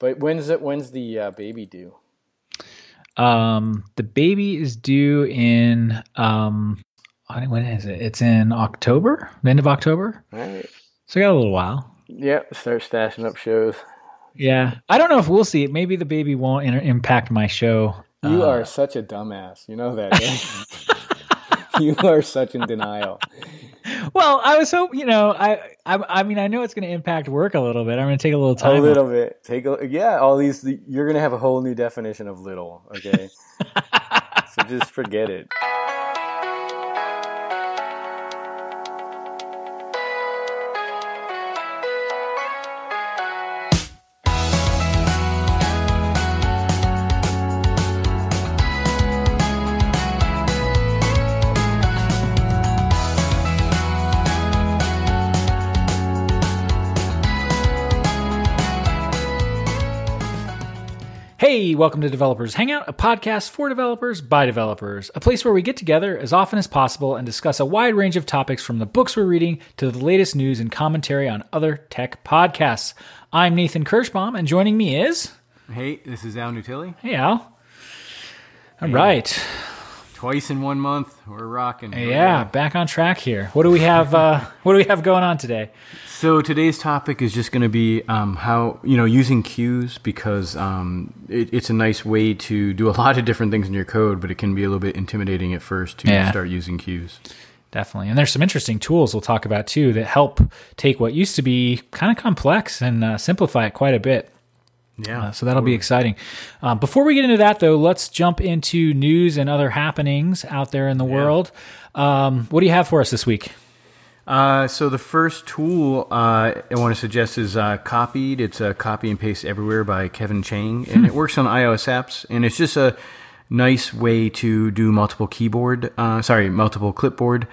But when's it? When's the uh, baby due? Um, the baby is due in um, when is it? It's in October, the end of October. All right. So I got a little while. Yep. Start stashing up shows. Yeah, I don't know if we'll see it. Maybe the baby won't inter- impact my show. You Uh, are such a dumbass. You know that. Right? you are such in denial. Well, I was hoping, you know, I, I, I mean, I know it's going to impact work a little bit. I'm going to take a little time. a little bit. Take a yeah. All these you're gonna have a whole new definition of little. Okay. so just forget it. Hey, welcome to Developers Hangout, a podcast for developers by developers, a place where we get together as often as possible and discuss a wide range of topics from the books we're reading to the latest news and commentary on other tech podcasts. I'm Nathan Kirschbaum, and joining me is. Hey, this is Al Nutile. Hey, Al. All right. Twice in one month, we're rocking. Yeah, back on track here. What do we have? Uh, what do we have going on today? So today's topic is just going to be um, how you know using queues because um, it, it's a nice way to do a lot of different things in your code, but it can be a little bit intimidating at first to Yeah. start using queues. Definitely. And there's some interesting tools we'll talk about too that help take what used to be kind of complex and uh, simplify it quite a bit. Yeah, Uh, so that'll be exciting. Um, before we get into that, though, let's jump into news and other happenings out there in the world. Um, what do you have for us this week? Uh, so the first tool uh, I want to suggest is uh, Copied. It's a copy and paste everywhere by Kevin Chang, and it works on iOS apps. And it's just a nice way to do multiple keyboard, uh, sorry, multiple clipboard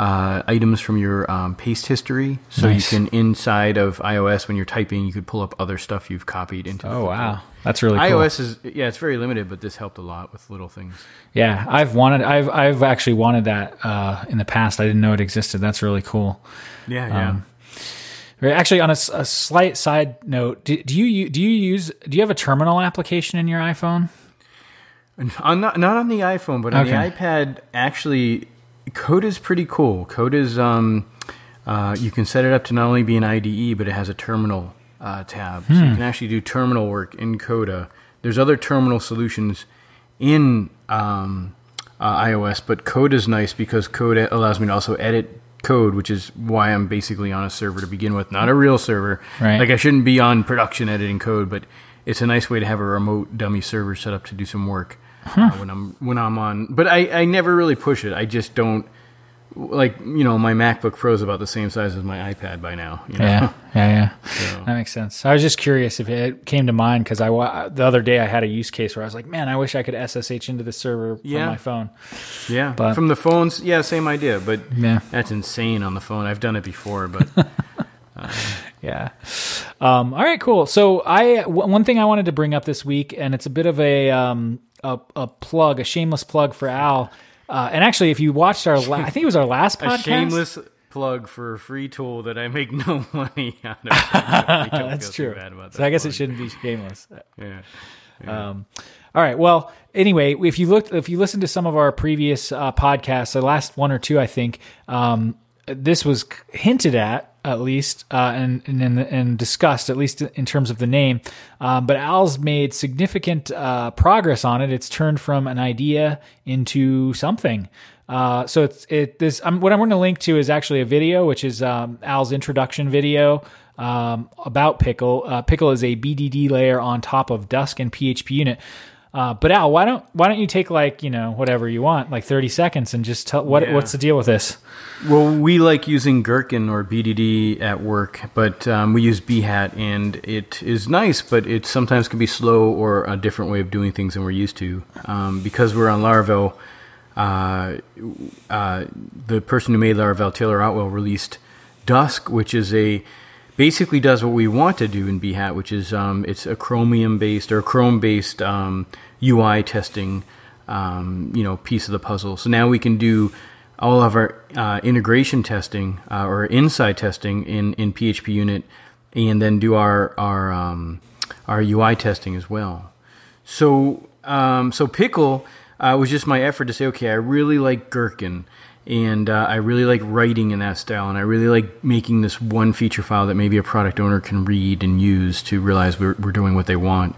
uh, items from your um, paste history. So Nice. you can inside of iOS when you're typing, you could pull up other stuff you've copied into. Oh wow, that's really cool. iOS is yeah, it's very limited, but this helped a lot with little things. Yeah, I've wanted. I've I've actually wanted that uh, in the past. I didn't know it existed. That's really cool. Yeah, yeah. Um, Actually, on a slight side note, do, do you do you use do you have a terminal application in your iPhone? On not not on the iPhone, but on Okay. the iPad, actually, Coda is pretty cool. Coda is um, uh, you can set it up to not only be an IDE, but it has a terminal uh, tab, so Hmm. you can actually do terminal work in Coda. There's other terminal solutions in um, uh, iOS, but Coda is nice because Coda allows me to also edit code, which is why I'm basically on a server to begin with, not a real server. Right. Like I shouldn't be on production editing code, but it's a nice way to have a remote dummy server set up to do some work uh, when I'm when I'm on. But I, I never really push it. I just don't like you know my MacBook Pro is about the same size as my iPad by now. You know? Yeah, yeah, yeah. So- That makes sense. I was just curious if it came to mind because I wa- the other day I had a use case where I was like, man, I wish I could SSH into the server from Yeah. my phone. yeah. But- From the phones, yeah, same idea. But Yeah. that's insane on the phone. I've done it before, but Yeah. Um, all right, cool. So I w- one thing I wanted to bring up this week, and it's a bit of a um, a, a plug, a shameless plug for Al. Uh, and actually, if you watched our, la- I think it was our last podcast. a shameless plug for a free tool that I make no money out of. That's true. bad about So I guess it shouldn't be shameless. Yeah. Um, all right. Well, anyway, if you looked, if you listened to some of our previous uh, podcasts, the last one or two, I think um, this was hinted at at least uh, and, and and discussed at least in terms of the name. Um, but Al's made significant uh, progress on it. It's turned from an idea into something. Uh, so it's it this I'm, what I'm going to link to is actually a video, which is um, Al's introduction video um, about Pickle. Uh, Pickle is a BDD layer on top of Dusk and PHP unit. Uh, but Al, why don't why don't you take like you know whatever you want, like 30 seconds, and just tell what Yeah. what's the deal with this? Well, we like using Gherkin or BDD at work, but um, we use Behat, and it is nice, but it sometimes can be slow or a different way of doing things than we're used to. Um, because we're on Laravel, uh, uh, the person who made Laravel, Taylor Otwell, released Dusk, which is a basically does what we want to do in Behat, which is um, it's a Chromium based or Chrome based um, UI testing, um, you know, piece of the puzzle. So now we can do all of our uh, integration testing uh, or inside testing in, in PHP Unit, and then do our our um, our UI testing as well. So um, so pickle uh, was just my effort to say, okay, I really like Gherkin. And uh, I really like writing in that style, and I really like making this one feature file that maybe a product owner can read and use to realize we're, we're doing what they want.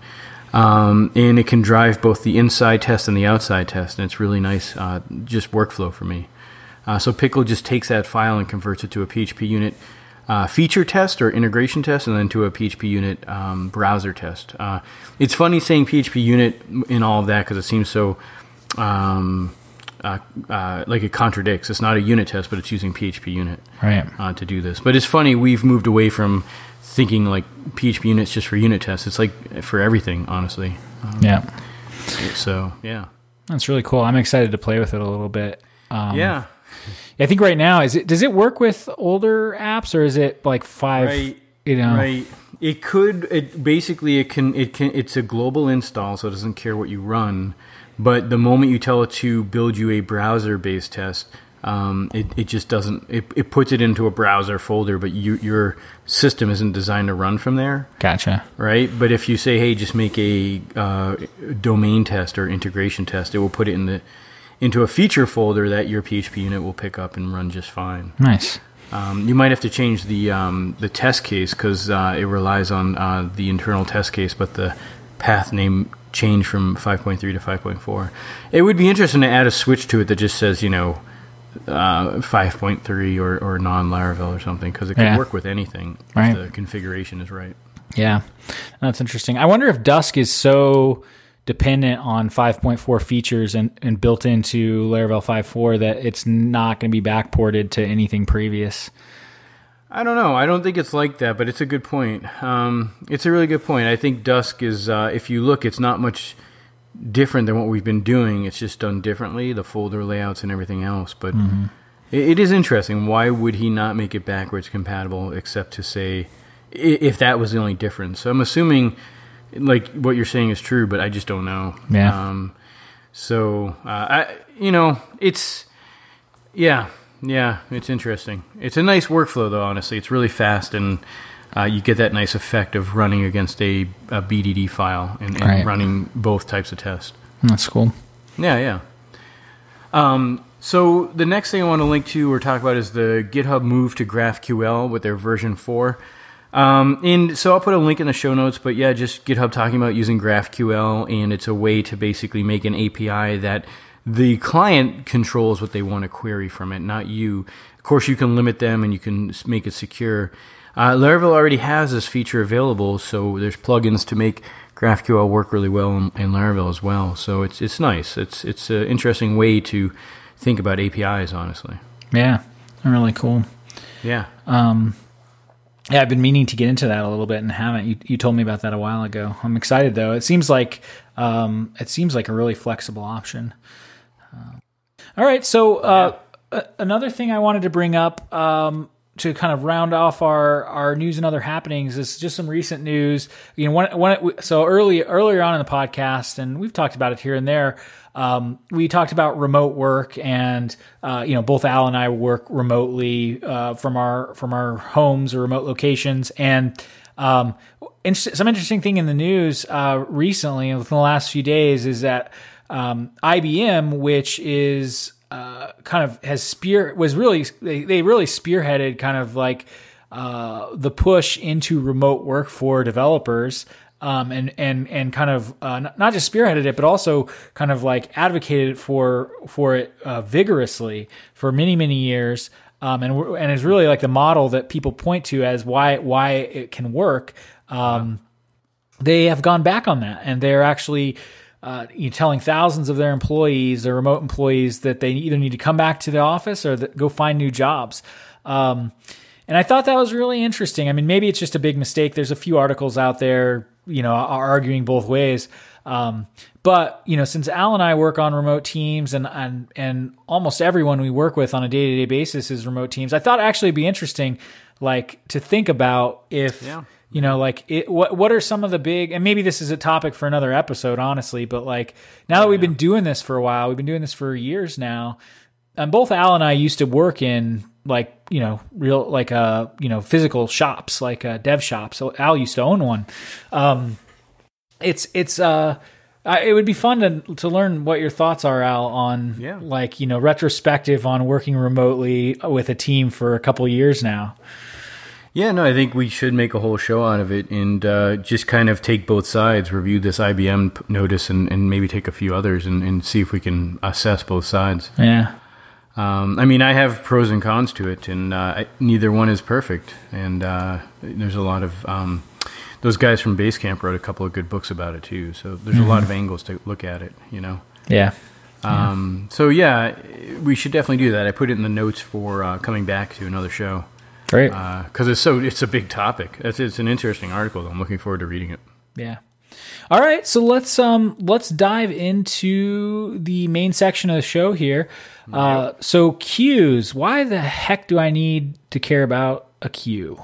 Um, and it can drive both the inside test and the outside test, and it's really nice, uh, just workflow for me. Uh, so Pickle just takes that file and converts it to a PHP unit uh, feature test or integration test, and then to a PHP unit um, browser test. Uh, it's funny saying PHP unit in all of that because it seems so um, uh, uh, like it contradicts. It's not a unit test, but it's using PHP unit Right. uh, to do this. But it's funny we've moved away from thinking like PHP units just for unit tests. It's like for everything, honestly. Um, Yeah. So yeah, That's really cool. I'm excited to play with it a little bit. Um, yeah. I think right now is it does it work with older apps or is it like five? Right. You know, Right. It could. It basically it can. It can. It's a global install, so it doesn't care what you run. But the moment you tell it to build you a browser-based test, um, it, it just doesn't. It, it puts it into a browser folder, but you, your system isn't designed to run from there, Gotcha. right? But if you say, "Hey, just make a uh, domain test or integration test," it will put it in the into a feature folder that your PHP unit will pick up and run just fine. Nice. Um, you might have to change the um, the test case because uh, it relies on uh, the internal test case, but the path name changed from 5.3 to 5.4. It would be interesting to add a switch to it that just says, you know, uh, 5.3 or, or non Laravel or something because it can Yeah. work with anything Right. if the configuration is right. Yeah, that's interesting. I wonder if Dusk is so dependent on 5.4 features and, and built into Laravel 5.4 that it's not going to be backported to anything previous. I don't know. I don't think it's like that, but it's a good point. Um, it's a really good point. I think Dusk is, uh, if you look, it's not much different than what we've been doing. It's just done differently, the folder layouts and everything else. But it, it is interesting. Why would he not make it backwards compatible, except to say if that was the only difference? So I'm assuming, like what you're saying is true, but I just don't know. Yeah. Um, so uh, I, you know, it's yeah, yeah, it's interesting. It's a nice workflow, though. Honestly, it's really fast, and uh, you get that nice effect of running against a, a BDD file and, and Right. running both types of tests. That's cool. Yeah, yeah. Um, so the next thing I want to link to or talk about is the GitHub move to GraphQL with their version four. Um, and so I'll put a link in the show notes, but yeah, just GitHub talking about using GraphQL, and it's a way to basically make an API that the client controls what they want to query from it, not you. Of course, you can limit them and you can make it secure. Uh, Laravel already has this feature available, so there's plugins to make GraphQL work really well in, in Laravel as well. So it's it's nice. It's it's an interesting way to think about APIs, honestly. Yeah, really cool. Yeah. Yeah, I've been meaning to get into that a little bit and haven't. You, you told me about that a while ago. I'm excited though. It seems like um, it seems like a really flexible option. All right, so uh, a- another thing I wanted to bring up um, to kind of round off our our news and other happenings is just some recent news. You know, one, one, so early earlier on in the podcast, and we've talked about it here and there. Um, we talked about remote work, and uh, you know, both Al and I work remotely uh, from our from our homes or remote locations, and um, some interesting thing in the news uh, recently, within the last few days, is that um, IBM, which is uh, kind of has spear was really they, they really spearheaded kind of like uh, the push into remote work for developers. Um, and and and kind of uh, not- just spearheaded it, but also kind of like advocated for for it uh, vigorously for many many years, um, and and is really like the model that people point to as why why it can work. Um, they have gone back on that and they're actually uh, you know, telling thousands of their employees their remote employees that they either need to come back to the office or go find new jobs. Um, and i thought that was really interesting. I mean maybe it's just a big mistake. There's a few articles out there you know arguing both ways. Um, but you know since al and i work on remote teams and and, and almost everyone we work with on a day-to-day basis is remote teams i thought actually it'd be interesting like to think about if Yeah. You know like it, what what are some of the big and maybe this is a topic for another episode honestly but like now that we've been doing this for a while we've been doing this for years now and both al and i used to work in like you know real like uh you know physical shops like uh dev shops so al used to own one um it's it's uh uh, it would be fun to to learn what your thoughts are, Al, on Yeah. like you know retrospective on working remotely with a team for a couple years now. Yeah, no, I think we should make a whole show out of it and uh, just kind of take both sides, review this IBM p- notice, and, and maybe take a few others and, and see if we can assess both sides. Yeah, Um, I mean, I have pros and cons to it, and uh, I, neither one is perfect. And uh, there's a lot of um, those guys from Basecamp wrote a couple of good books about it too. So there's a lot of angles to look at it, you know. yeah, Um, so yeah, we should definitely do that. I put it in the notes for uh, coming back to another show great. because it's so it's a big topic. It's, it's an interesting article. I'm looking forward to reading it. Yeah. All right, so let's um let's dive into the main section of the show here. Uh, so queues. Why the heck do I need to care about a queue?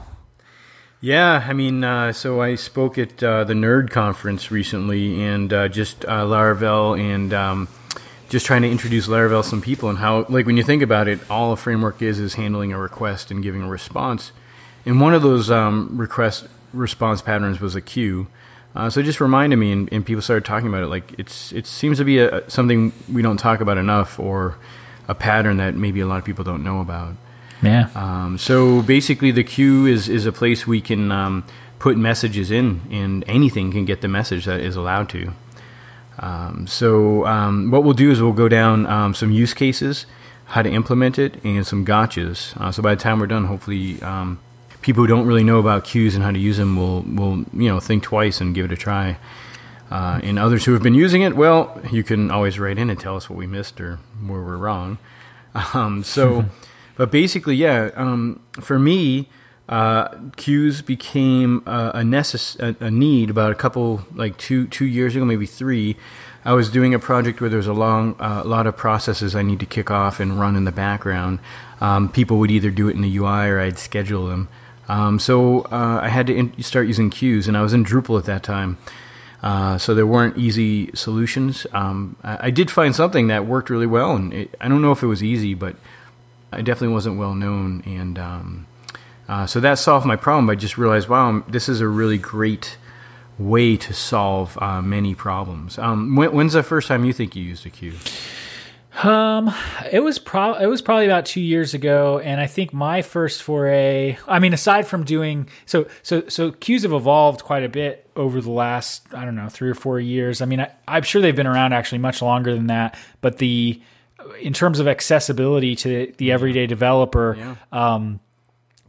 Yeah, I mean, uh, so I spoke at uh, the Nerd Conference recently, and uh, just uh, Laravel and um, just trying to introduce Laravel to some people and how, like, when you think about it, all a framework is is handling a request and giving a response. And one of those um, request response patterns was a queue. Uh, so it just reminded me, and, and people started talking about it. Like, it's it seems to be a, something we don't talk about enough, or a pattern that maybe a lot of people don't know about. Yeah. Um, so basically, the queue is, is a place we can um, put messages in, and anything can get the message that is allowed to. Um, so um, what we'll do is we'll go down um, some use cases, how to implement it, and some gotchas. Uh, so by the time we're done, hopefully, um, people who don't really know about queues and how to use them will will you know think twice and give it a try. Uh, and others who have been using it, well, you can always write in and tell us what we missed or where we're wrong. Um, so, but basically, yeah, um, for me, uh, queues became uh, a, necess- a, a need about a couple, like two two years ago, maybe three. I was doing a project where there was a long, uh, lot of processes I need to kick off and run in the background. Um, people would either do it in the UI or I'd schedule them. Um, so uh, I had to in- start using queues, and I was in Drupal at that time. Uh, so there weren't easy solutions. Um, I, I did find something that worked really well, and it, I don't know if it was easy, but I definitely wasn't well known. And um, uh, so that solved my problem. I just realized, wow, this is a really great way to solve uh, many problems. Um, when, when's the first time you think you used a queue? Um, it was pro it was probably about two years ago, and I think my first foray. I mean, aside from doing so, so so queues have evolved quite a bit over the last I don't know three or four years. I mean, I, I'm sure they've been around actually much longer than that, but the in terms of accessibility to the everyday developer, Yeah. um,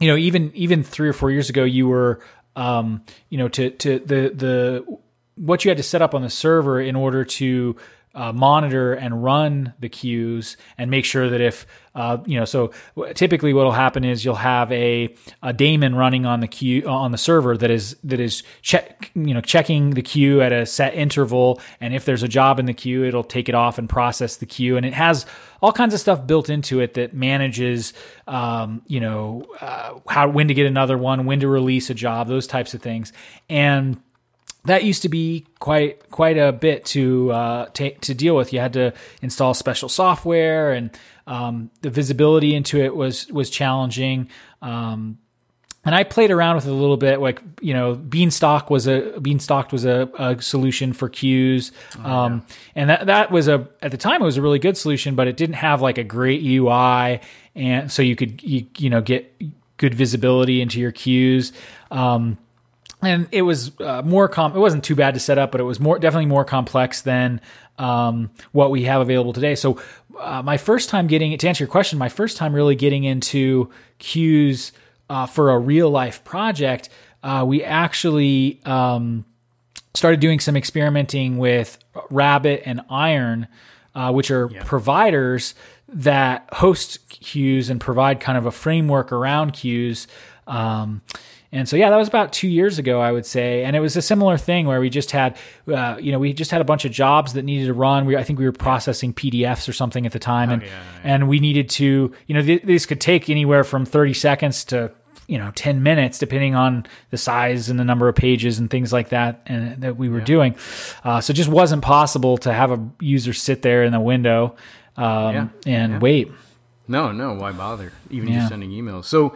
you know, even even three or four years ago, you were, um, you know, to to the the what you had to set up on the server in order to uh, monitor and run the queues and make sure that if uh, you know so typically what will happen is you'll have a, a daemon running on the queue on the server that is that is check you know checking the queue at a set interval. And if there's a job in the queue it'll take it off and process the queue. And it has all kinds of stuff built into it that manages um, you know uh, how when to get another one when to release a job those types of things. And that used to be quite quite a bit to uh, ta- to deal with. You had to install special software, and um, the visibility into it was was challenging. Um, and I played around with it a little bit. Like you know, Beanstalk was a Beanstalk was a, a solution for queues, um, and that that was a at the time it was a really good solution, but it didn't have like a great UI, and so you could you, you know get good visibility into your queues. Um, and it was uh, more com. It wasn't too bad to set up, but it was more definitely more complex than um, what we have available today. So, uh, my first time getting to answer your question, my first time really getting into queues uh, for a real life project, uh, we actually um, started doing some experimenting with Rabbit and Iron, uh, which are providers that host queues and provide kind of a framework around queues. Um, and so, yeah, that was about two years ago, I would say. And it was a similar thing where we just had, uh, you know, we just had a bunch of jobs that needed to run. We, I think we were processing PDFs or something at the time. and, yeah, and we needed to, you know, th- these could take anywhere from 30 seconds to, you know, 10 minutes, depending on the size and the number of pages and things like that and that we were doing. Uh, so it just wasn't possible to have a user sit there in the window um, Yeah, and yeah. wait. No, no, why bother? Even Yeah. just sending emails. So,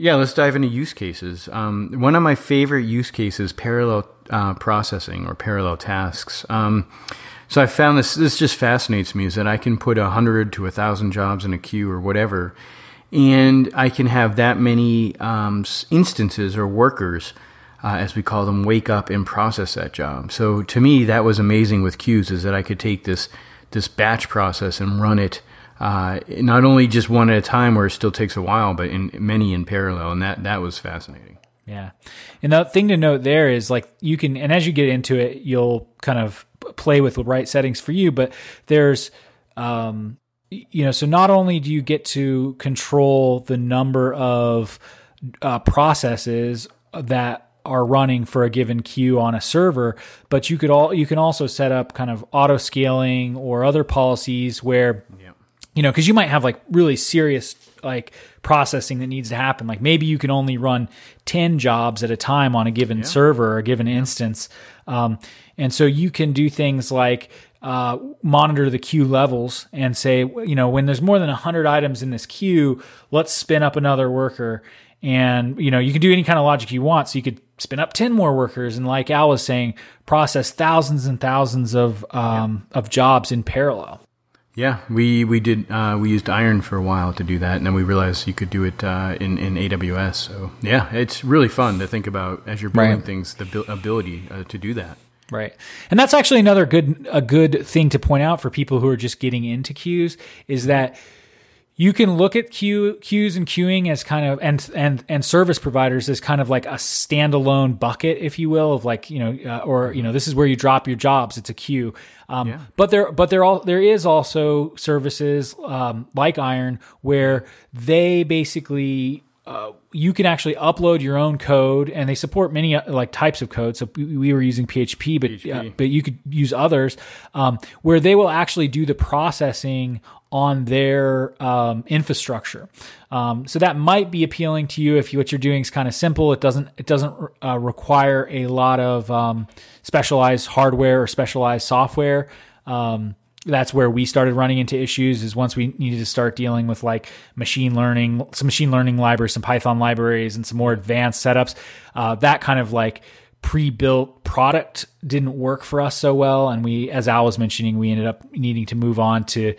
Yeah, let's dive into use cases. Um, one of my favorite use cases, parallel uh, processing or parallel tasks. Um, so I found this. This just fascinates me. Is that I can put a hundred to a thousand jobs in a queue or whatever, and I can have that many um, instances or workers, uh, as we call them, wake up and process that job. So to me, that was amazing with queues. Is that I could take this this batch process and run it uh, not only just one at a time where it still takes a while, but in many in parallel, and that that was fascinating. Yeah, and the thing to note there is like you can, and as you get into it, you'll kind of play with the right settings for you. But there's, um, you know, so not only do you get to control the number of uh, processes that are running for a given queue on a server, but you could all you can also set up kind of auto scaling or other policies where you know, because you might have like really serious like processing that needs to happen. Like maybe you can only run 10 jobs at a time on a given yeah. server or a given yeah. instance. Um, and so you can do things like uh, monitor the queue levels and say, you know, when there's more than 100 items in this queue, let's spin up another worker. And, you know, you can do any kind of logic you want. So you could spin up 10 more workers. And like Al was saying, process thousands and thousands of, um, yeah. of jobs in parallel. Yeah, we we did uh, we used Iron for a while to do that, and then we realized you could do it uh, in in AWS. So yeah, it's really fun to think about as you're building right. things, the ability uh, to do that. Right, and that's actually another good a good thing to point out for people who are just getting into queues is that you can look at queue, queues and queuing as kind of and and and service providers as kind of like a standalone bucket, if you will, of like you know, uh, or you know, this is where you drop your jobs. It's a queue. Um, yeah. But there, but there all there is also services um, like Iron where they basically uh, you can actually upload your own code, and they support many uh, like types of code. So we were using PHP, but PHP. Uh, but you could use others um, where they will actually do the processing on their um, infrastructure. Um, so that might be appealing to you if you, what you're doing is kind of simple. It doesn't it doesn't uh, require a lot of um, specialized hardware or specialized software. Um, that's where we started running into issues is once we needed to start dealing with like machine learning, some machine learning libraries, some Python libraries, and some more advanced setups. Uh, that kind of like pre-built product didn't work for us so well, and we, as Al was mentioning, we ended up needing to move on to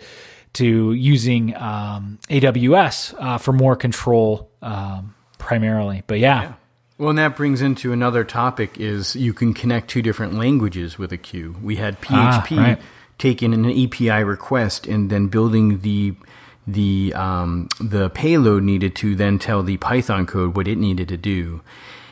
to using um, AWS uh, for more control um, primarily. But yeah. yeah. Well, and that brings into another topic is you can connect two different languages with a queue. We had PHP ah, right. taking an API request and then building the the um, the payload needed to then tell the Python code what it needed to do.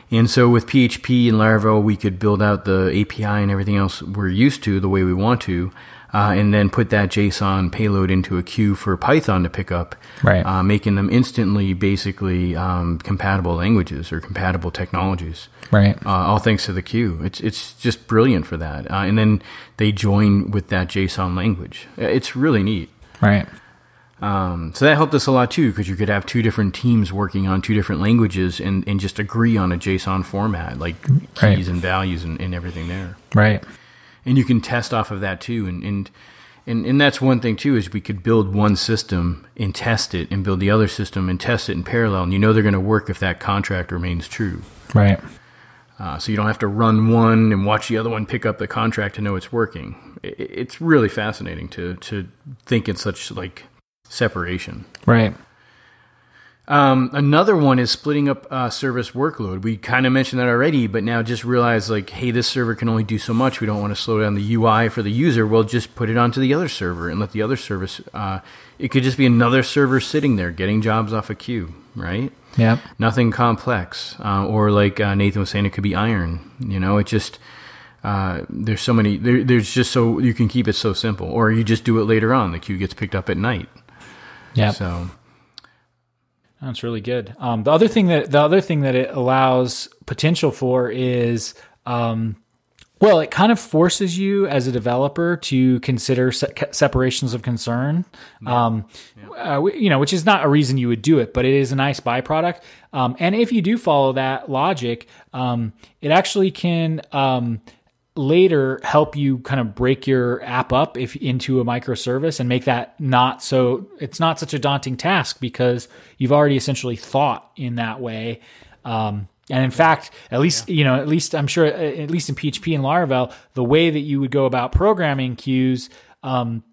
And so with PHP and Laravel, we could build out the API and everything else we're used to the way we want to uh, and then put that JSON payload into a queue for Python to pick up, right. uh, making them instantly basically um, compatible languages or compatible technologies. Right. Uh, all thanks to the queue. It's it's just brilliant for that. Uh, and then they join with that JSON language. It's really neat. Right. Um, so that helped us a lot too, because you could have two different teams working on two different languages and, and just agree on a JSON format, like keys right. and values and, and everything there. Right and you can test off of that too. And, and and and that's one thing too is we could build one system and test it, and build the other system and test it in parallel. And you know they're going to work if that contract remains true. Right. Uh, so you don't have to run one and watch the other one pick up the contract to know it's working. It, it's really fascinating to to think in such like separation. Right. Um, another one is splitting up uh, service workload. We kind of mentioned that already, but now just realize like, hey, this server can only do so much. We don't want to slow down the UI for the user. We'll just put it onto the other server and let the other service. Uh, it could just be another server sitting there getting jobs off a queue, right? Yeah. Nothing complex, uh, or like uh, Nathan was saying, it could be iron. You know, it just. Uh, there's so many. There, there's just so you can keep it so simple, or you just do it later on. The queue gets picked up at night. Yeah. So that's really good. Um, the other thing that the other thing that it allows potential for is, um, well, it kind of forces you as a developer to consider se- separations of concern. Yeah. Um, yeah. Uh, you know, which is not a reason you would do it, but it is a nice byproduct. Um, and if you do follow that logic, um, it actually can um, later help you kind of break your app up if into a microservice and make that not so it's not such a daunting task because you've already essentially thought in that way. Um, and in fact at least you know at least i'm sure at least in php and laravel the way that you would go about programming queues um,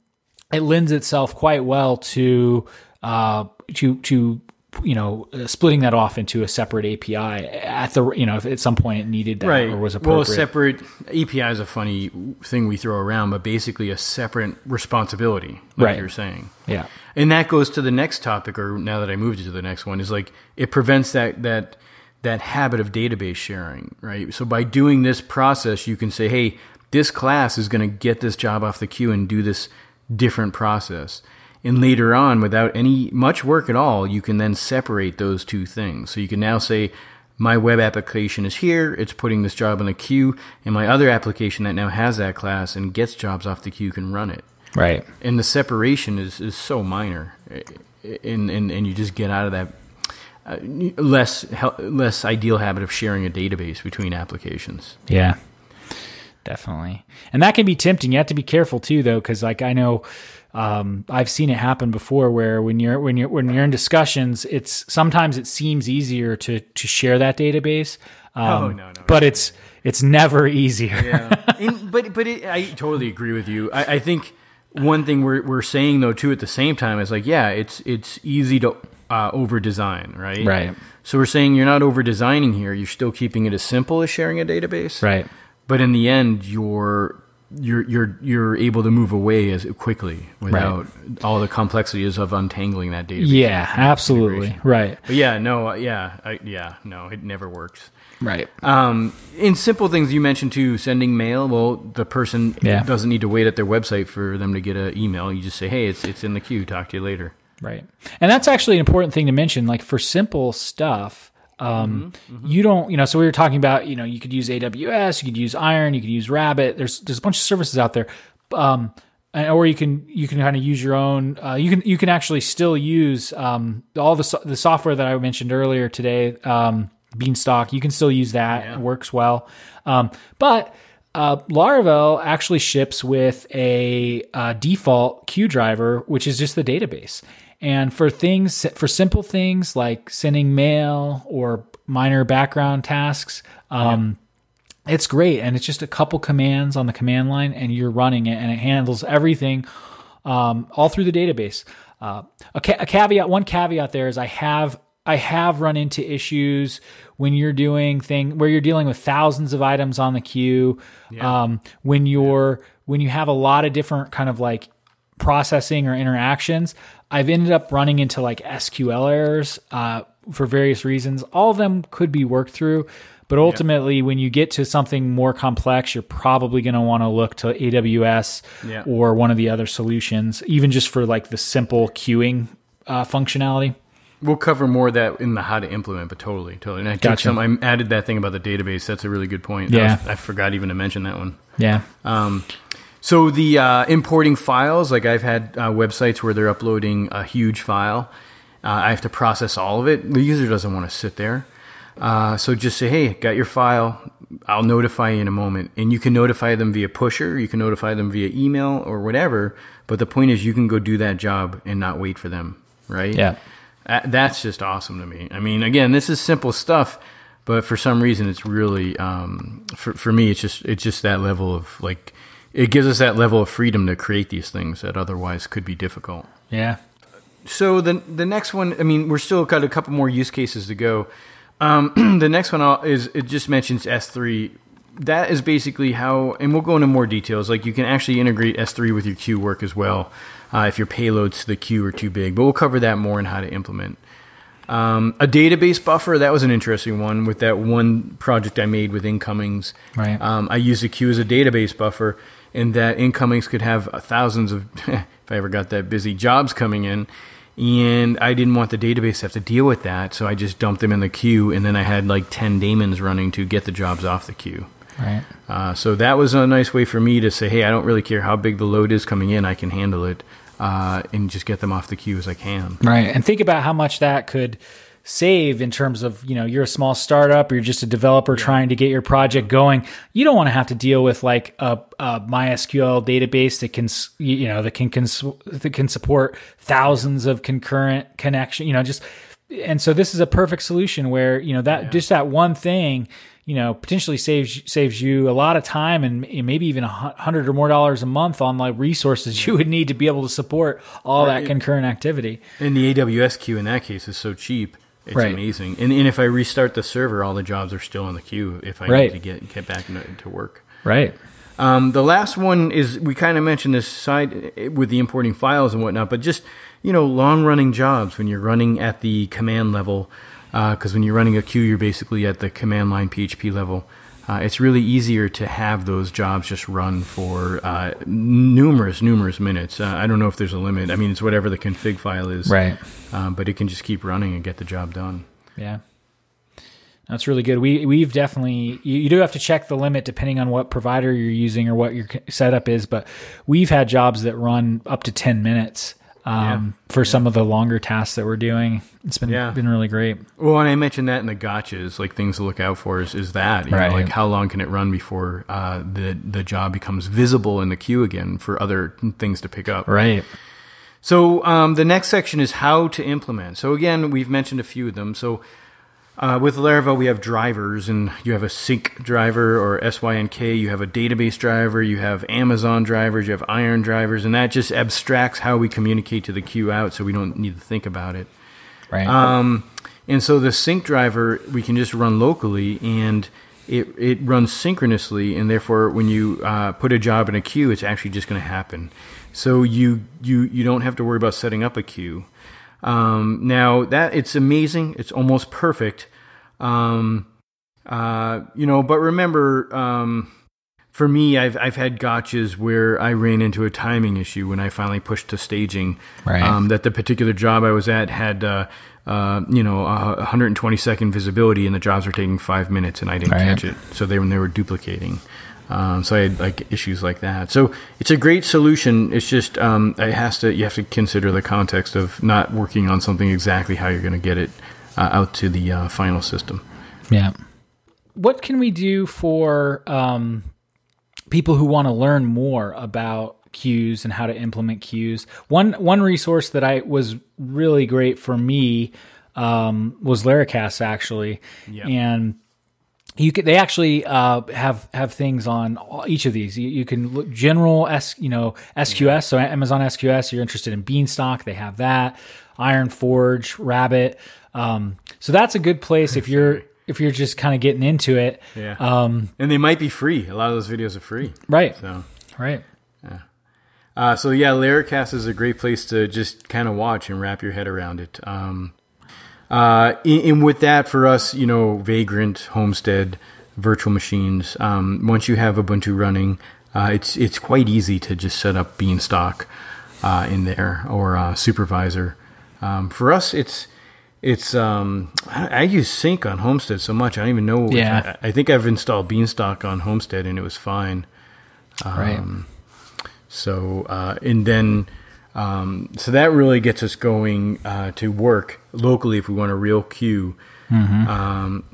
it lends itself quite well to uh, to to you know uh, splitting that off into a separate API at the you know if at some point it needed that right. or was appropriate. Well, separate API is a funny thing we throw around, but basically a separate responsibility, like Right. you're saying. yeah, And that goes to the next topic, or now that I moved to the next one, is like it prevents that that that habit of database sharing, right? So by doing this process, you can say, hey, this class is going to get this job off the queue and do this different process. And later on, without any much work at all, you can then separate those two things. So you can now say, my web application is here, it's putting this job in the queue, and my other application that now has that class and gets jobs off the queue can run it right. and the separation is, is so minor, and, and and you just get out of that uh, less less ideal habit of sharing a database between applications. Yeah, definitely. And that can be tempting. You have to be careful too, though, because like I know um, I've seen it happen before, where when you're when you're when you're in discussions, it's sometimes it seems easier to to share that database. Um, Oh, no, no, but it's it's never easier. Yeah, and, but but it, I totally agree with you. I, I think one thing we're we're saying though too at the same time is like yeah, it's it's easy to uh, over design, right? Right. So we're saying you're not over designing here. You're still keeping it as simple as sharing a database, Right. But in the end, you're you're you're you're able to move away as quickly without all the complexities of untangling that data. Yeah, absolutely. Right. But yeah, no, uh, yeah, I, yeah, no, it never works. Right. Um, in simple things you mentioned too, sending mail. Well, the person Yeah. doesn't need to wait at their website for them to get an email. You just say, "Hey, it's it's in the queue. Talk to you later." Right. And that's actually an important thing to mention. Like for simple stuff, um, you don't, you know, so we were talking about, you know, you could use AWS, you could use Iron, you could use Rabbit. There's, there's a bunch of services out there. Um, and- or you can, you can kind of use your own, uh, you can, you can actually still use, um, all the, so- the software that I mentioned earlier today, um, Beanstalk, you can still use that. It works well. Um, but, uh, Laravel actually ships with a uh, default queue driver, which is just the database. And for things, for simple things like sending mail or minor background tasks, um, it's great. And it's just a couple commands on the command line, and you're running it, and it handles everything um, all through the database. Uh, a, ca- a caveat, one caveat there is I have I have run into issues when you're doing thing where you're dealing with thousands of items on the queue. Um, when you're when you have a lot of different kind of like processing or interactions, I've ended up running into like SQL errors uh, for various reasons. All of them could be worked through, but ultimately, when you get to something more complex, you're probably going to want to look to AWS Yeah. or one of the other solutions, even just for like the simple queuing uh, functionality. We'll cover more of that in the how to implement, but totally, totally. And I Gotcha. some. I added that thing about the database. That's a really good point. Yeah. was- I forgot even to mention that one. Yeah. Um, so the uh, importing files, like I've had uh, websites where they're uploading a huge file. Uh, I have to process all of it. The user doesn't want to sit there. Uh, so just say, hey, got your file. I'll notify you in a moment. And you can notify them via pusher, you can notify them via email or whatever. But the point is, you can go do that job and not wait for them, right? Yeah. That's just awesome to me. I mean, again, this is simple stuff, but for some reason, it's really um, for for me. It's just it's just that level of like it gives us that level of freedom to create these things that otherwise could be difficult. Yeah. So the the next one, I mean, we're still got a couple more use cases to go. Um, the next one I'll- is it just mentions S3. That is basically how, and we'll go into more details. Like you can actually integrate S3 with your queue work as well, uh, if your payloads to the queue are too big. But we'll cover that more and how to implement. Um, a database buffer that was an interesting one with that one project I made with incomings. Right. Um, I used the queue as a database buffer, and that incomings could have thousands of, if I ever got that busy, jobs coming in. And I didn't want the database to have to deal with that, so I just dumped them in the queue, and then I had like 10 daemons running to get the jobs off the queue. Right. Uh, so that was a nice way for me to say, hey, I don't really care how big the load is coming in, I can handle it, uh, and just get them off the queue as I can. Right. And think about how much that could save in terms of you know you're a small startup you're just a developer trying to get your project going. You don't want to have to deal with like a, a mysql database that can you know that can cons- that can support thousands of concurrent connection you know just and so this is a perfect solution where you know that just that one thing you know potentially saves saves you a lot of time and maybe even a hundred or more dollars a month on like resources you would need to be able to support all that concurrent activity. And the AWS queue in that case is so cheap. It's Right. amazing. And, and if I restart the server, all the jobs are still in the queue if I Right. need to get, get back into, to work. right Um, the last one is we kind of mentioned this side eh, with the importing files and whatnot, but just you know long running jobs when you're running at the command level, because when you're running a queue, you're basically at the command line PHP level. Uh, it's really easier to have those jobs just run for uh, numerous, numerous minutes. Uh, I don't know if there's a limit. I mean, it's whatever the config file is, right Um, but it can just keep running and get the job done. Yeah. That's really good. We we've definitely you, you do have to check the limit depending on what provider you're using or what your setup is, but we've had jobs that run up to 10 minutes um, for some of the longer tasks that we're doing. It's been Yeah. been really great. Well, and I mentioned that in the gotchas, like things to look out for is, is that, you Right. know, like how long can it run before uh, the the job becomes visible in the queue again for other things to pick up. Right. So um, the next section is how to implement. So again, we've mentioned a few of them. So uh, with Laravel, we have drivers, and you have a sync driver or SYNK. You have a database driver. You have Amazon drivers. You have Iron drivers, and that just abstracts how we communicate to the queue out, so we don't need to think about it. Right. Um, and so the sync driver we can just run locally, and it it runs synchronously, and therefore when you uh, put a job in a queue, it's actually just going to happen. So you you you don't have to worry about setting up a queue. Um, now that it's amazing, it's almost perfect. Um, uh, you know, but remember, um, for me, I've I've had gotchas where I ran into a timing issue when I finally pushed to staging. Right. Um, that the particular job I was at had, uh, uh, you know, a 120 second visibility, and the jobs were taking five minutes, and I didn't Right. catch it. So they when they were duplicating. Um, so I had like issues like that. So it's a great solution. It's just um, it has to you have to consider the context of not working on something exactly how you're going to get it uh, out to the uh, final system. Yeah. What can we do for um, people who want to learn more about queues and how to implement queues? One one resource that I was really great for me um, was Laracast actually, and you can, they actually uh, have have things on all, each of these. You, you can look general S you know SQS. So Amazon SQS. You're interested in Beanstalk. They have that. Iron Forge, Rabbit. Um, so that's a good place if you're if you're just kind of getting into it. Yeah. Um, and they might be free. A lot of those videos are free. right. So. Right. Uh, so yeah, Laracast is a great place to just kind of watch and wrap your head around it. Um, uh, and, with that, for us, you know, Vagrant, Homestead, virtual machines. Um, once you have Ubuntu running, uh, it's it's quite easy to just set up Beanstalk uh, in there or uh, Supervisor. Um, for us, it's it's um, I, I use Sync on Homestead so much I don't even know. Yeah. I, I think I've installed Beanstalk on Homestead and it was fine. Right. So uh, and then um, so that really gets us going uh, to work locally if we want a real queue. Um,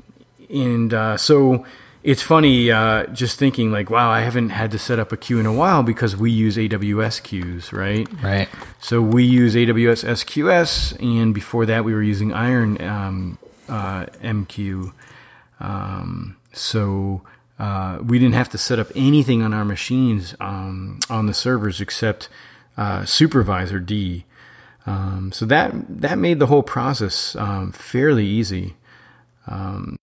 and uh, so it's funny uh, just thinking like, wow, I haven't had to set up a queue in a while because we use AWS queues, right? Right. So we use AWS SQS, and before that we were using Iron um, uh, MQ. Um, so uh, we didn't have to set up anything on our machines um, on the servers except uh, Supervisord. Um, so that that made the whole process um, fairly easy. Um,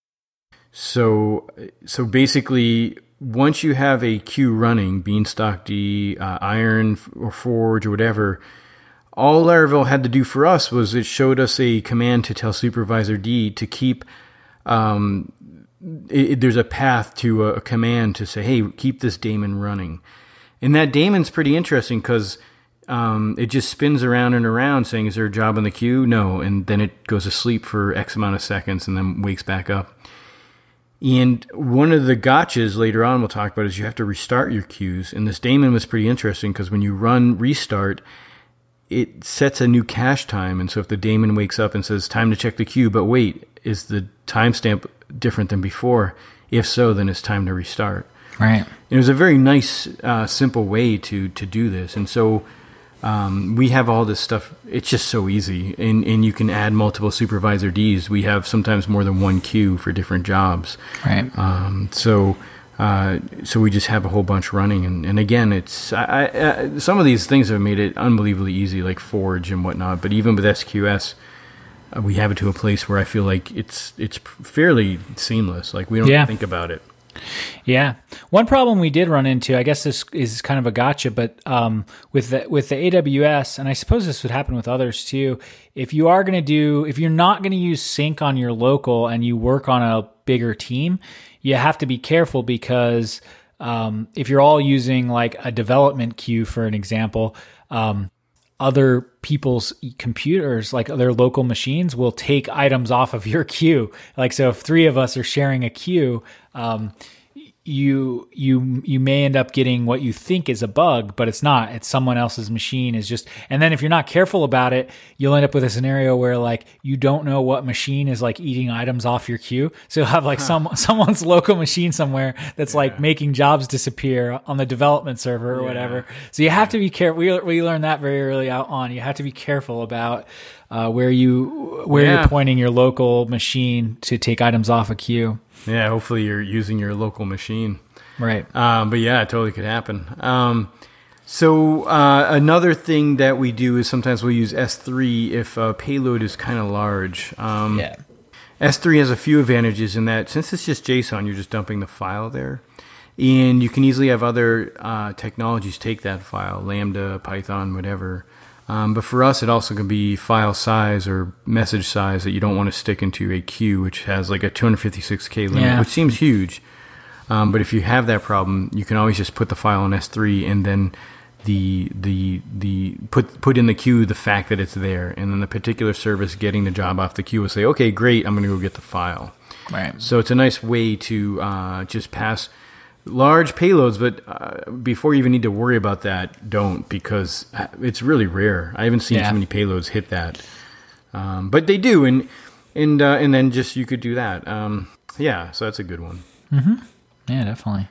so so basically, once you have a queue running, Beanstalkd, uh, Iron or Forge or whatever, all Laravel had to do for us was it showed us a command to tell Supervisord to keep. Um, it, there's a path to a, a command to say, "Hey, keep this daemon running," and that daemon's pretty interesting because um, it just spins around and around, saying, "Is there a job in the queue?" No, and then it goes to sleep for X amount of seconds and then wakes back up. And one of the gotchas later on we'll talk about is you have to restart your queues. And this daemon was pretty interesting because when you run restart, it sets a new cache time. And so if the daemon wakes up and says, time to check the queue, but wait, is the timestamp different than before? If so, then it's time to restart. Right. It was a very nice, uh, simple way to, to do this. And so um, we have all this stuff. It's just so easy. And, and you can add multiple supervisor Ds. We have sometimes more than one queue for different jobs. Right. Um, so uh, so we just have a whole bunch running, and, and again, it's I, I, some of these things have made it unbelievably easy, like Forge and whatnot. But even with SQS, uh, we have it to a place where I feel like it's it's fairly seamless. Like we don't Yeah. think about it. Yeah. One problem we did run into, I guess this is kind of a gotcha, but um, with the with the AWS, and I suppose this would happen with others too. If you are going to do, if you're not going to use sync on your local and you work on a bigger team, you have to be careful because um, if you're all using like a development queue, for an example, um, other people's computers, like their local machines, will take items off of your queue. Like, so if three of us are sharing a queue, um, you you you may end up getting what you think is a bug, but it's not. It's someone else's machine is just. And then if you're not careful about it, you'll end up with a scenario where like you don't know what machine is like eating items off your queue. So you'll have like some someone's local machine somewhere that's like making jobs disappear on the development server or whatever. So you have to be careful. We we learned that very early out on. You have to be careful about. Uh, where you where Yeah. you're pointing your local machine to take items off a queue, Yeah, hopefully you're using your local machine. right? Um, but yeah, it totally could happen. Um, so uh, another thing that we do is sometimes we'll use S3 if a payload is kind of large. Um, Yeah. S3 has a few advantages in that since it's just JSON, you're just dumping the file there. And you can easily have other uh, technologies take that file, Lambda, Python, whatever. Um, but for us, it also can be file size or message size that you don't want to stick into a queue, which has like a 256K limit, Yeah. which seems huge. Um, but if you have that problem, you can always just put the file on S3 and then the the the put put in the queue the fact that it's there, and then the particular service getting the job off the queue will say, okay, great, I'm going to go get the file. Right. So it's a nice way to uh, just pass large payloads, but uh, before you even need to worry about that, don't because uh, it's really rare. I haven't seen Yeah. too many payloads hit that, um, but they do, and and uh, and then just you could do that. Um, yeah, so that's a good one. Yeah, definitely.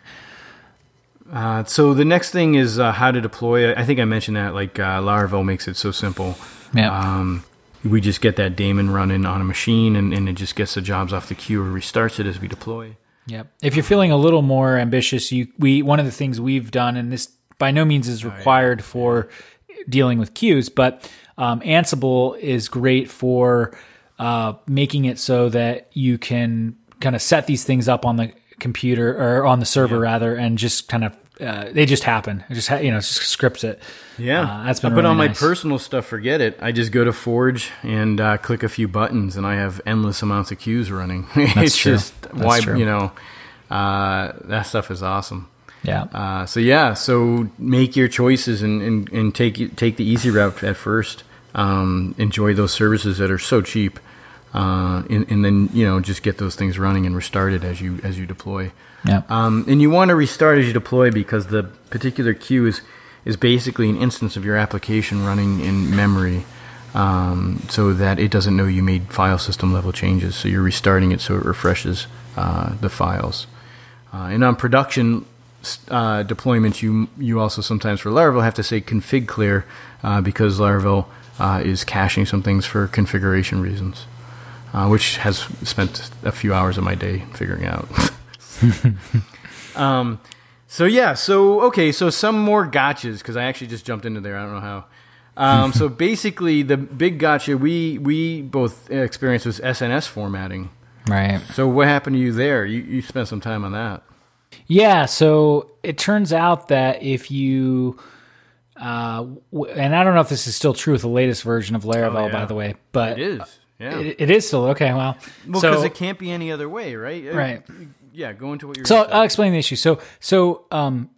Uh, so the next thing is uh, how to deploy. I think I mentioned that. Like uh, Laravel makes it so simple. Yeah. Um, we just get that daemon running on a machine, and, and it just gets the jobs off the queue or restarts it as we deploy. Yep. If you're feeling a little more ambitious, you we one of the things we've done, and this by no means is required for dealing with queues, but um, Ansible is great for uh, making it so that you can kind of set these things up on the computer or on the server rather, and just kind of uh, they just happen. It just ha- you know, just scripts it. Yeah, Uh, that's been But really on my nice. personal stuff, forget it. I just go to Forge and uh, click a few buttons, and I have endless amounts of queues running. it's true. just That's why true. you know uh, that stuff is awesome. Yeah. Uh, so yeah, so make your choices and, and, and take take the easy route at first. Um, enjoy those services that are so cheap, uh, and, and then you know just get those things running and restarted as you as you deploy. yeah. Um, and you want to restart as you deploy because the particular queue is, is basically an instance of your application running in memory um, so that it doesn't know you made file system level changes. So you're restarting it so it refreshes uh, the files. Uh, and on production uh, deployments, you, you also sometimes for Laravel have to say config clear uh, because Laravel uh, is caching some things for configuration reasons, uh, which has spent a few hours of my day figuring out. Um, so yeah, so okay, so some more gotchas because I actually just jumped into there. I don't know how. Um, so basically, the big gotcha we we both experienced was SNS formatting. right. So what happened to you there? You you spent some time on that. Yeah, so it turns out that if you, uh, w- and I don't know if this is still true with the latest version of Laravel, Oh, yeah. by the way, but It is, yeah. it, it is still okay. Well, well, so because it can't be any other way, right? Uh, Right. Yeah. Go into what you're. so gonna. I'll explain the issue. So so um,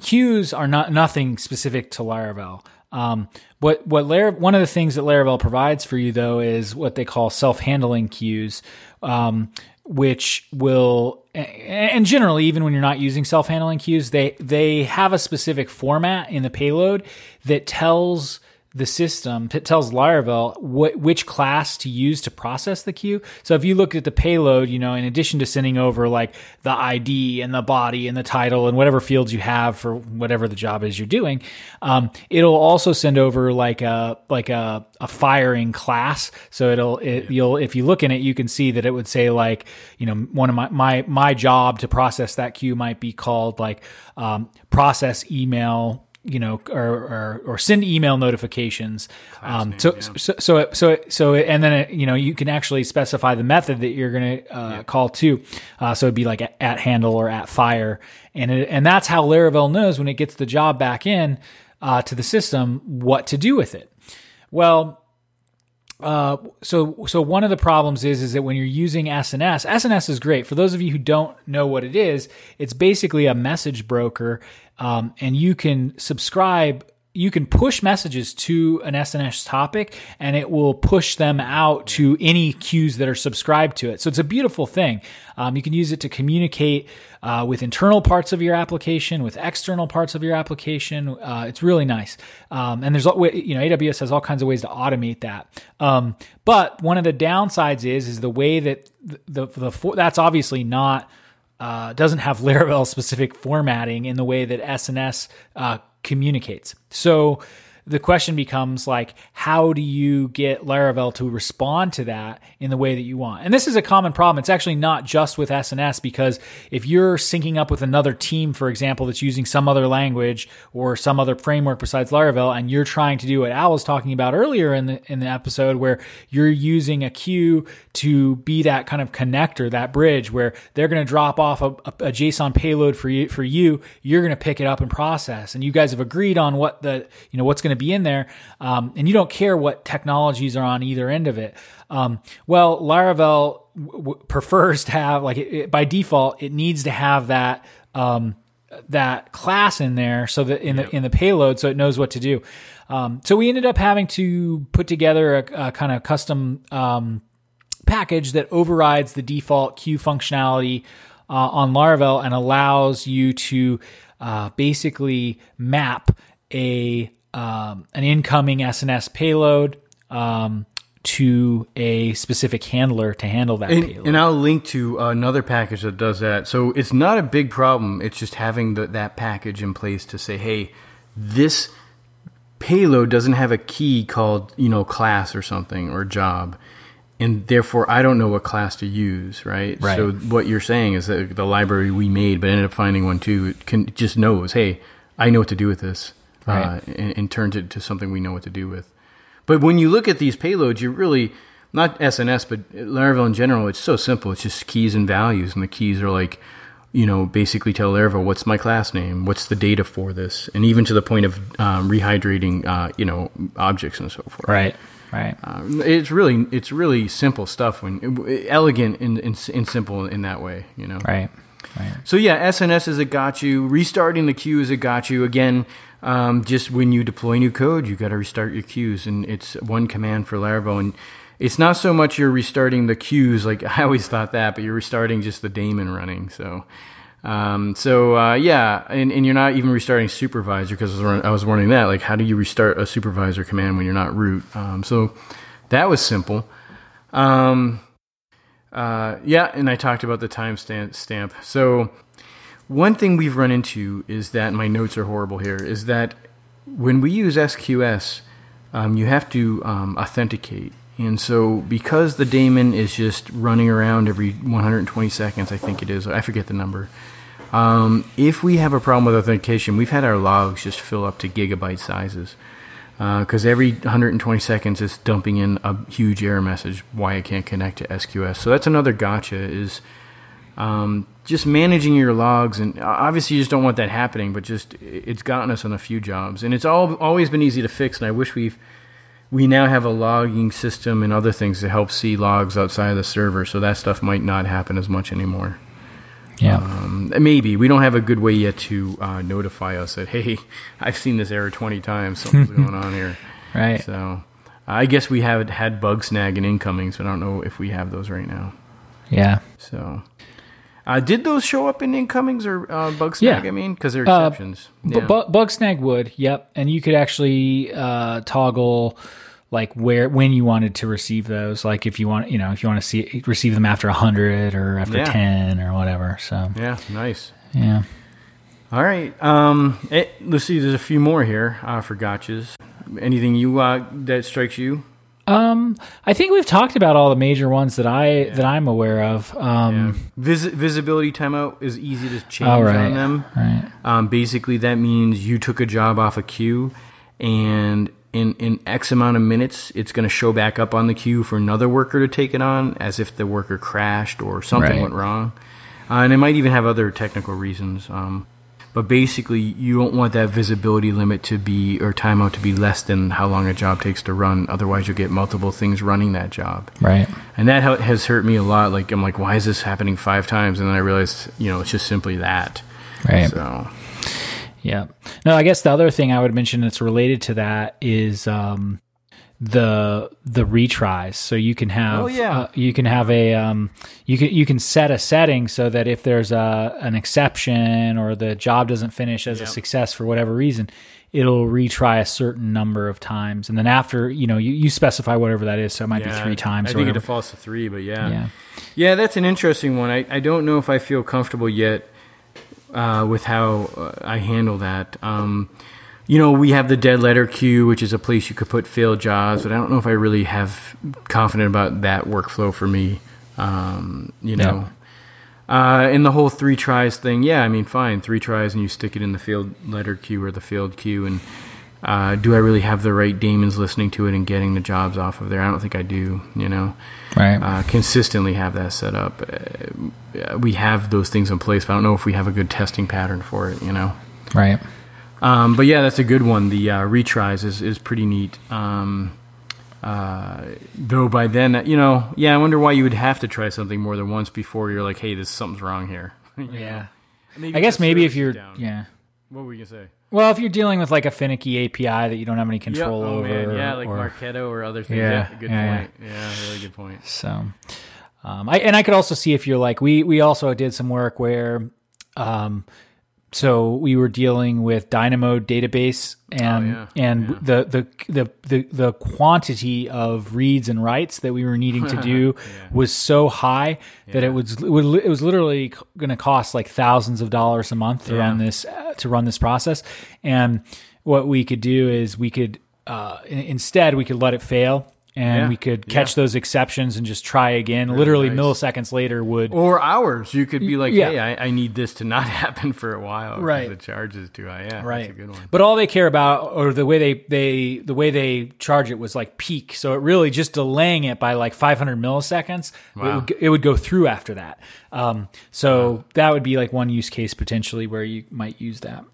queues are not nothing specific to Laravel. Um, what what Lar- one of the things that Laravel provides for you though is what they call self handling queues, um, which will and generally even when you're not using self handling queues, they they have a specific format in the payload that tells the system tells Laravel what which class to use to process the queue. So if you look at the payload, you know, in addition to sending over like the ID and the body and the title and whatever fields you have for whatever the job is you're doing, um, it'll also send over like a like a, a firing class. So it'll it, you'll if you look in it, you can see that it would say like you know one of my my my job to process that queue might be called like um, process email you know, or, or, or send email notifications. Um, so, name, yeah. so, so, it- so, so, and then, it, you know, you can actually specify the method that you're going to uh, call to. Uh, so it'd be like at, handle or at fire. And it, and that's how Laravel knows when it gets the job back in uh, to the system, what to do with it. Well, uh, so so one of the problems is is that when you're using SNS, SNS is great. For those of you who don't know what it is, it's basically a message broker, um, and you can subscribe. You can push messages to an SNS topic, and it will push them out to any queues that are subscribed to it. So it's a beautiful thing. Um, you can use it to communicate uh, with internal parts of your application, with external parts of your application. Uh, it's really nice. Um, and there's, you know, AWS has all kinds of ways to automate that. Um, but one of the downsides is, is the way that the, the, the for, that's obviously not, uh, doesn't have Laravel specific formatting in the way that SNS uh, communicates. So the question becomes like, how do you get Laravel to respond to that in the way that you want? And this is a common problem. It's actually not just with SNS because if you're syncing up with another team, for example, that's using some other language or some other framework besides Laravel, and you're trying to do what Al was talking about earlier in the in the episode, where you're using a queue to be that kind of connector, that bridge, where they're going to drop off a, a, JSON payload for you. For you, you're going to pick it up and process, and you guys have agreed on what the you know what's going to be in there, um, and you don't care what technologies are on either end of it. Um, well, Laravel w- w- prefers to have like it, it- by default, it needs to have that. Um, that class in there so that in the in the payload so it knows what to do um, so we ended up having to put together a, a kind of custom um, package that overrides the default queue functionality uh, on Laravel and allows you to uh, basically map a um, an incoming SNS payload um, to a specific handler to handle that And, payload. and I'll link to another package that does that. So it's not a big problem. It's just having the, that package in place to say, hey, this payload doesn't have a key called you know class or something or job, and therefore I don't know what class to use. Right. Right. So what you're saying is that the library we made, but ended up finding one too, can just knows, hey, I know what to do with this, Right. uh, and, and turns it to something we know what to do with. But when you look at these payloads, you're really not SNS, but Laravel in general. It's so simple. It's just keys and values, and the keys are like, you know, basically tell Laravel what's my class name, what's the data for this, and even to the point of um, rehydrating, uh, you know, objects and so forth. right, right. Um, it's really it's really simple stuff when elegant and, and, and simple in that way. You know. Right. Right. So yeah, SNS is a got you. Restarting the queue is a got you. Again, um, just when you deploy new code, you got to restart your queues, and it's one command for Laravel. And it's not so much you're restarting the queues, like I always thought that, but you're restarting just the daemon running. So, um, so uh, yeah, and, and you're not even restarting supervisor because I was, wondering that, like, how do you restart a supervisor command when you're not root? Um, so that was simple. Um, uh, yeah, and I talked about the timestamp stamp. So one thing we've run into is that my notes are horrible here. Is that when we use SQS, um, you have to um, authenticate, and so because the daemon is just running around every 120 seconds, I think it is. I forget the number. Um, if we have a problem with authentication, we've had our logs just fill up to gigabyte sizes because every 120 seconds it's dumping in a huge error message why it can't connect to SQS. So that's another gotcha is um, just managing your logs, and obviously you just don't want that happening. But just it's gotten us on a few jobs, and it's all always been easy to fix. And I wish we've we now have a logging system and other things to help see logs outside of the server, so that stuff might not happen as much anymore. Yeah. Um, maybe we don't have a good way yet to uh, notify us that hey, I've seen this error twenty times. Something's going on here. right. So I guess we have had Bugsnag and incomings, but I don't know if we have those right now. Yeah. So Uh, did those show up in incomings or uh, Bugsnag? Yeah. I mean, because they're Uh, exceptions. Bu- Yeah. bu- Bugsnag would, yep, and you could actually uh, toggle like where when you wanted to receive those, like if you want, you know, if you want to see receive them after hundred or after Yeah. ten or whatever. So yeah, nice. yeah, All right. Um, eh, let's see. There's a few more here uh, for gotchas. Anything you uh, that strikes you? Um, I think we've talked about all the major ones that I that I'm aware of. Um, Vis- visibility timeout is easy to change All right, on them. right. Um, basically, that means you took a job off a queue, and in in X amount of minutes, it's going to show back up on the queue for another worker to take it on, as if the worker crashed or something Right. went wrong. Uh, and it might even have other technical reasons. Um, but basically, you don't want that visibility limit to be or timeout to be less than how long a job takes to run. Otherwise, you'll get multiple things running that job. Right. And that has hurt me a lot. Like I'm like, why is this happening five times? And then I realized, you know, it's just simply that. Right. So Yeah. No, I guess the other thing I would mention that's related to that is um, the the retries. So you can have Oh, yeah. uh, you can have a um, you can you can set a setting so that if there's a an exception or the job doesn't finish as a success for whatever reason, it'll retry a certain number of times, and then after you know you, you specify whatever that is. So it might yeah, be three times. I think it defaults to three, but yeah. Yeah. yeah, that's an interesting one. I, I don't know if I feel comfortable yet uh, with how uh, I handle that. Um, you know, we have the dead letter queue, which is a place you could put failed jobs, but I don't know if I really have confident about that workflow for me. Um, you know. Uh, and the whole three tries thing, yeah, I mean, fine, three tries and you stick it in the failed letter queue or the failed queue. And uh, do I really have the right daemons listening to it and getting the jobs off of there? I don't think I do, you know Right. uh, consistently have that set up. Uh, we have those things in place, but I don't know if we have a good testing pattern for it. You know. right. Um, but yeah, that's a good one. The uh, retries is is pretty neat. Um, uh, though by then, you know, yeah, I wonder why you would have to try something more than once before you're like, hey, this something's wrong here. Yeah. I guess maybe if you're down. yeah. What were you gonna say? Well, if you're dealing with like a finicky API that you don't have any Yeah, control oh over, man, yeah, like or, Marketo or other things. Yeah, Yeah, good yeah, point. Yeah. really good point. So, um, I and I could also see if you're like we we also did some work where, um, so we were dealing with Dynamo database and Oh, yeah, and the, the the the the quantity of reads and writes that we were needing to do was so high that it was it was literally going to cost like thousands of dollars a month to run this uh, to run this process. And what we could do is we could uh, instead we could let it fail and Yeah, we could catch those exceptions and just try again. Literally nice. milliseconds later would Or hours. You could be like, Yeah. hey, I, I need this to not happen for a while. Right. The charge is too high. Yeah. right. That's a good one. But all they care about or the way they they the way they charge it was like peak. So it really just delaying it by like 500 milliseconds. It, Wow. would, it would go through after that. Um, so that would be like one use case potentially where you might use that.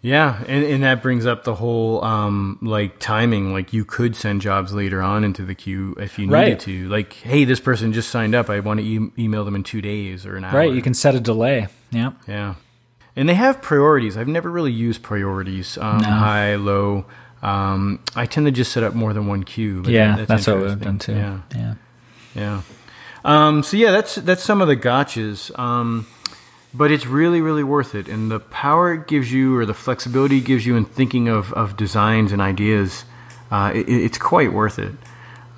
Yeah, and, and that brings up the whole um, like timing. Like you could send jobs later on into the queue if you needed Right. to. Like, hey, this person just signed up. I want to e- email them in two days or an hour. Right. You can set a delay. Yeah. Yeah, and they have priorities. I've never really used priorities. Um, High, low. Um, I tend to just set up more than one queue. but Yeah. that- That's, what we've done too. Yeah. Yeah. Yeah. Um, so yeah, that's that's some of the gotchas. But it's really really worth it, and the power it gives you, or the flexibility it gives you in thinking of, of designs and ideas, uh, it, it's quite worth it.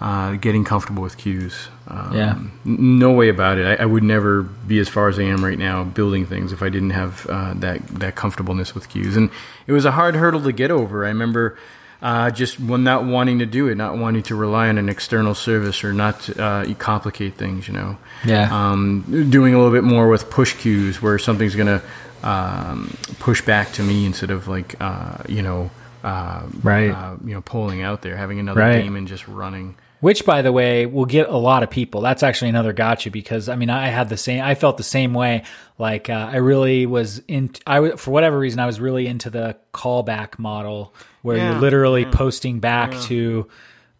Uh, getting comfortable with queues Um, Yeah. n- No way about it. I, I would never be as far as I am right now building things if I didn't have uh, that that comfortableness with queues And it was a hard hurdle to get over. I remember uh, just not wanting to do it, not wanting to rely on an external service or not uh, complicate things. You know, Yeah. um, doing a little bit more with push queues where something's gonna um, push back to me instead of like uh, you know. Uh, Right. uh, you know, pulling out there, having another Right. daemon just running. Which, by the way, will get a lot of people. That's actually another gotcha because I mean, I had the same. I felt the same way. Like uh, I really was in. I for whatever reason, I was really into the callback model where Yeah, you're literally posting back to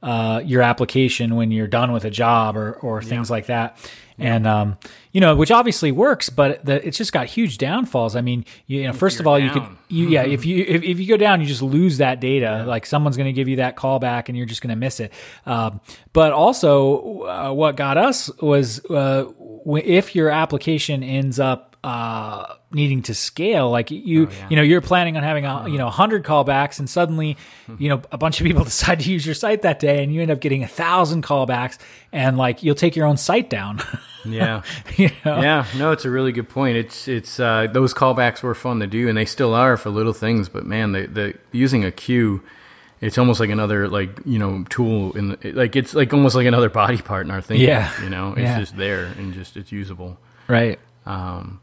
uh, your application when you're done with a job or or things like that. And um, you know, which obviously works, but the, it's just got huge downfalls. I mean, you, know, first of all, you could you yeah if you if, if you go down you just lose that data. Like someone's going to give you that callback and you're just going to miss it. Um, but also uh, what got us was uh, if your application ends up uh, needing to scale, like you, you know, you're planning on having a you know hundred callbacks, and suddenly, you know, a bunch of people decide to use your site that day, and you end up getting a thousand callbacks, and like you'll take your own site down. Yeah. you know? yeah, no, it's a really good point. It's it's uh, those callbacks were fun to do, and they still are for little things. But man, the the using a queue, it's almost like another like you know tool in the, like it's like almost like another body part in our thinking. Yeah. you know, it's Yeah. just there and just it's usable. Right. Um,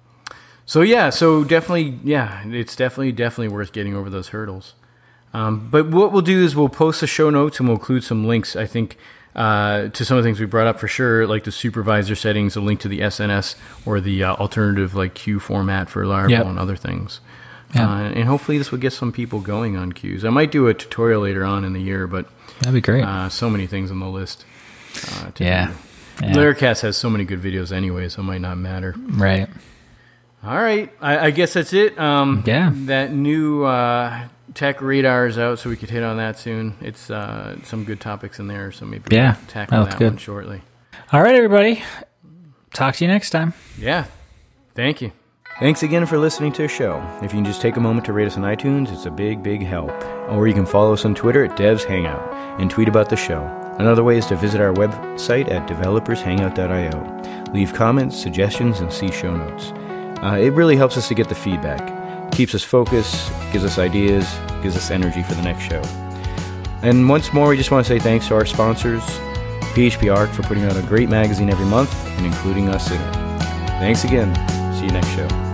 so yeah, so definitely, yeah, it's definitely definitely worth getting over those hurdles. Um, but what we'll do is we'll post the show notes and we'll include some links. I think uh, to some of the things we brought up for sure, like the supervisor settings, a link to the SNS or the uh, alternative like queue format for Laravel Yep. and other things. Yeah. Uh, and hopefully this will get some people going on queues. I might do a tutorial later on in the year, but That'd be great. uh, so many things on the list. Uh, to yeah. do. Yeah. Laracast has so many good videos anyway, so it might not matter. Right. All right, I, I guess that's it. Um, Yeah. that new uh, tech radar is out, so we could hit on that soon. It's uh, some good topics in there, so maybe Yeah, we'll tackle that that good. one shortly. All right, everybody. Talk to you next time. Yeah, thank you. Thanks again for listening to the show. If you can just take a moment to rate us on iTunes, it's a big, big help. Or you can follow us on Twitter at Devs Hangout and tweet about the show. Another way is to visit our website at developershangout.io. Leave comments, suggestions, and see show notes. Uh, it really helps us to get the feedback, keeps us focused, gives us ideas, gives us energy for the next show. And once more, we just want to say thanks to our sponsors, PHP Arc, for putting out a great magazine every month and including us in it. Thanks again. See you next show.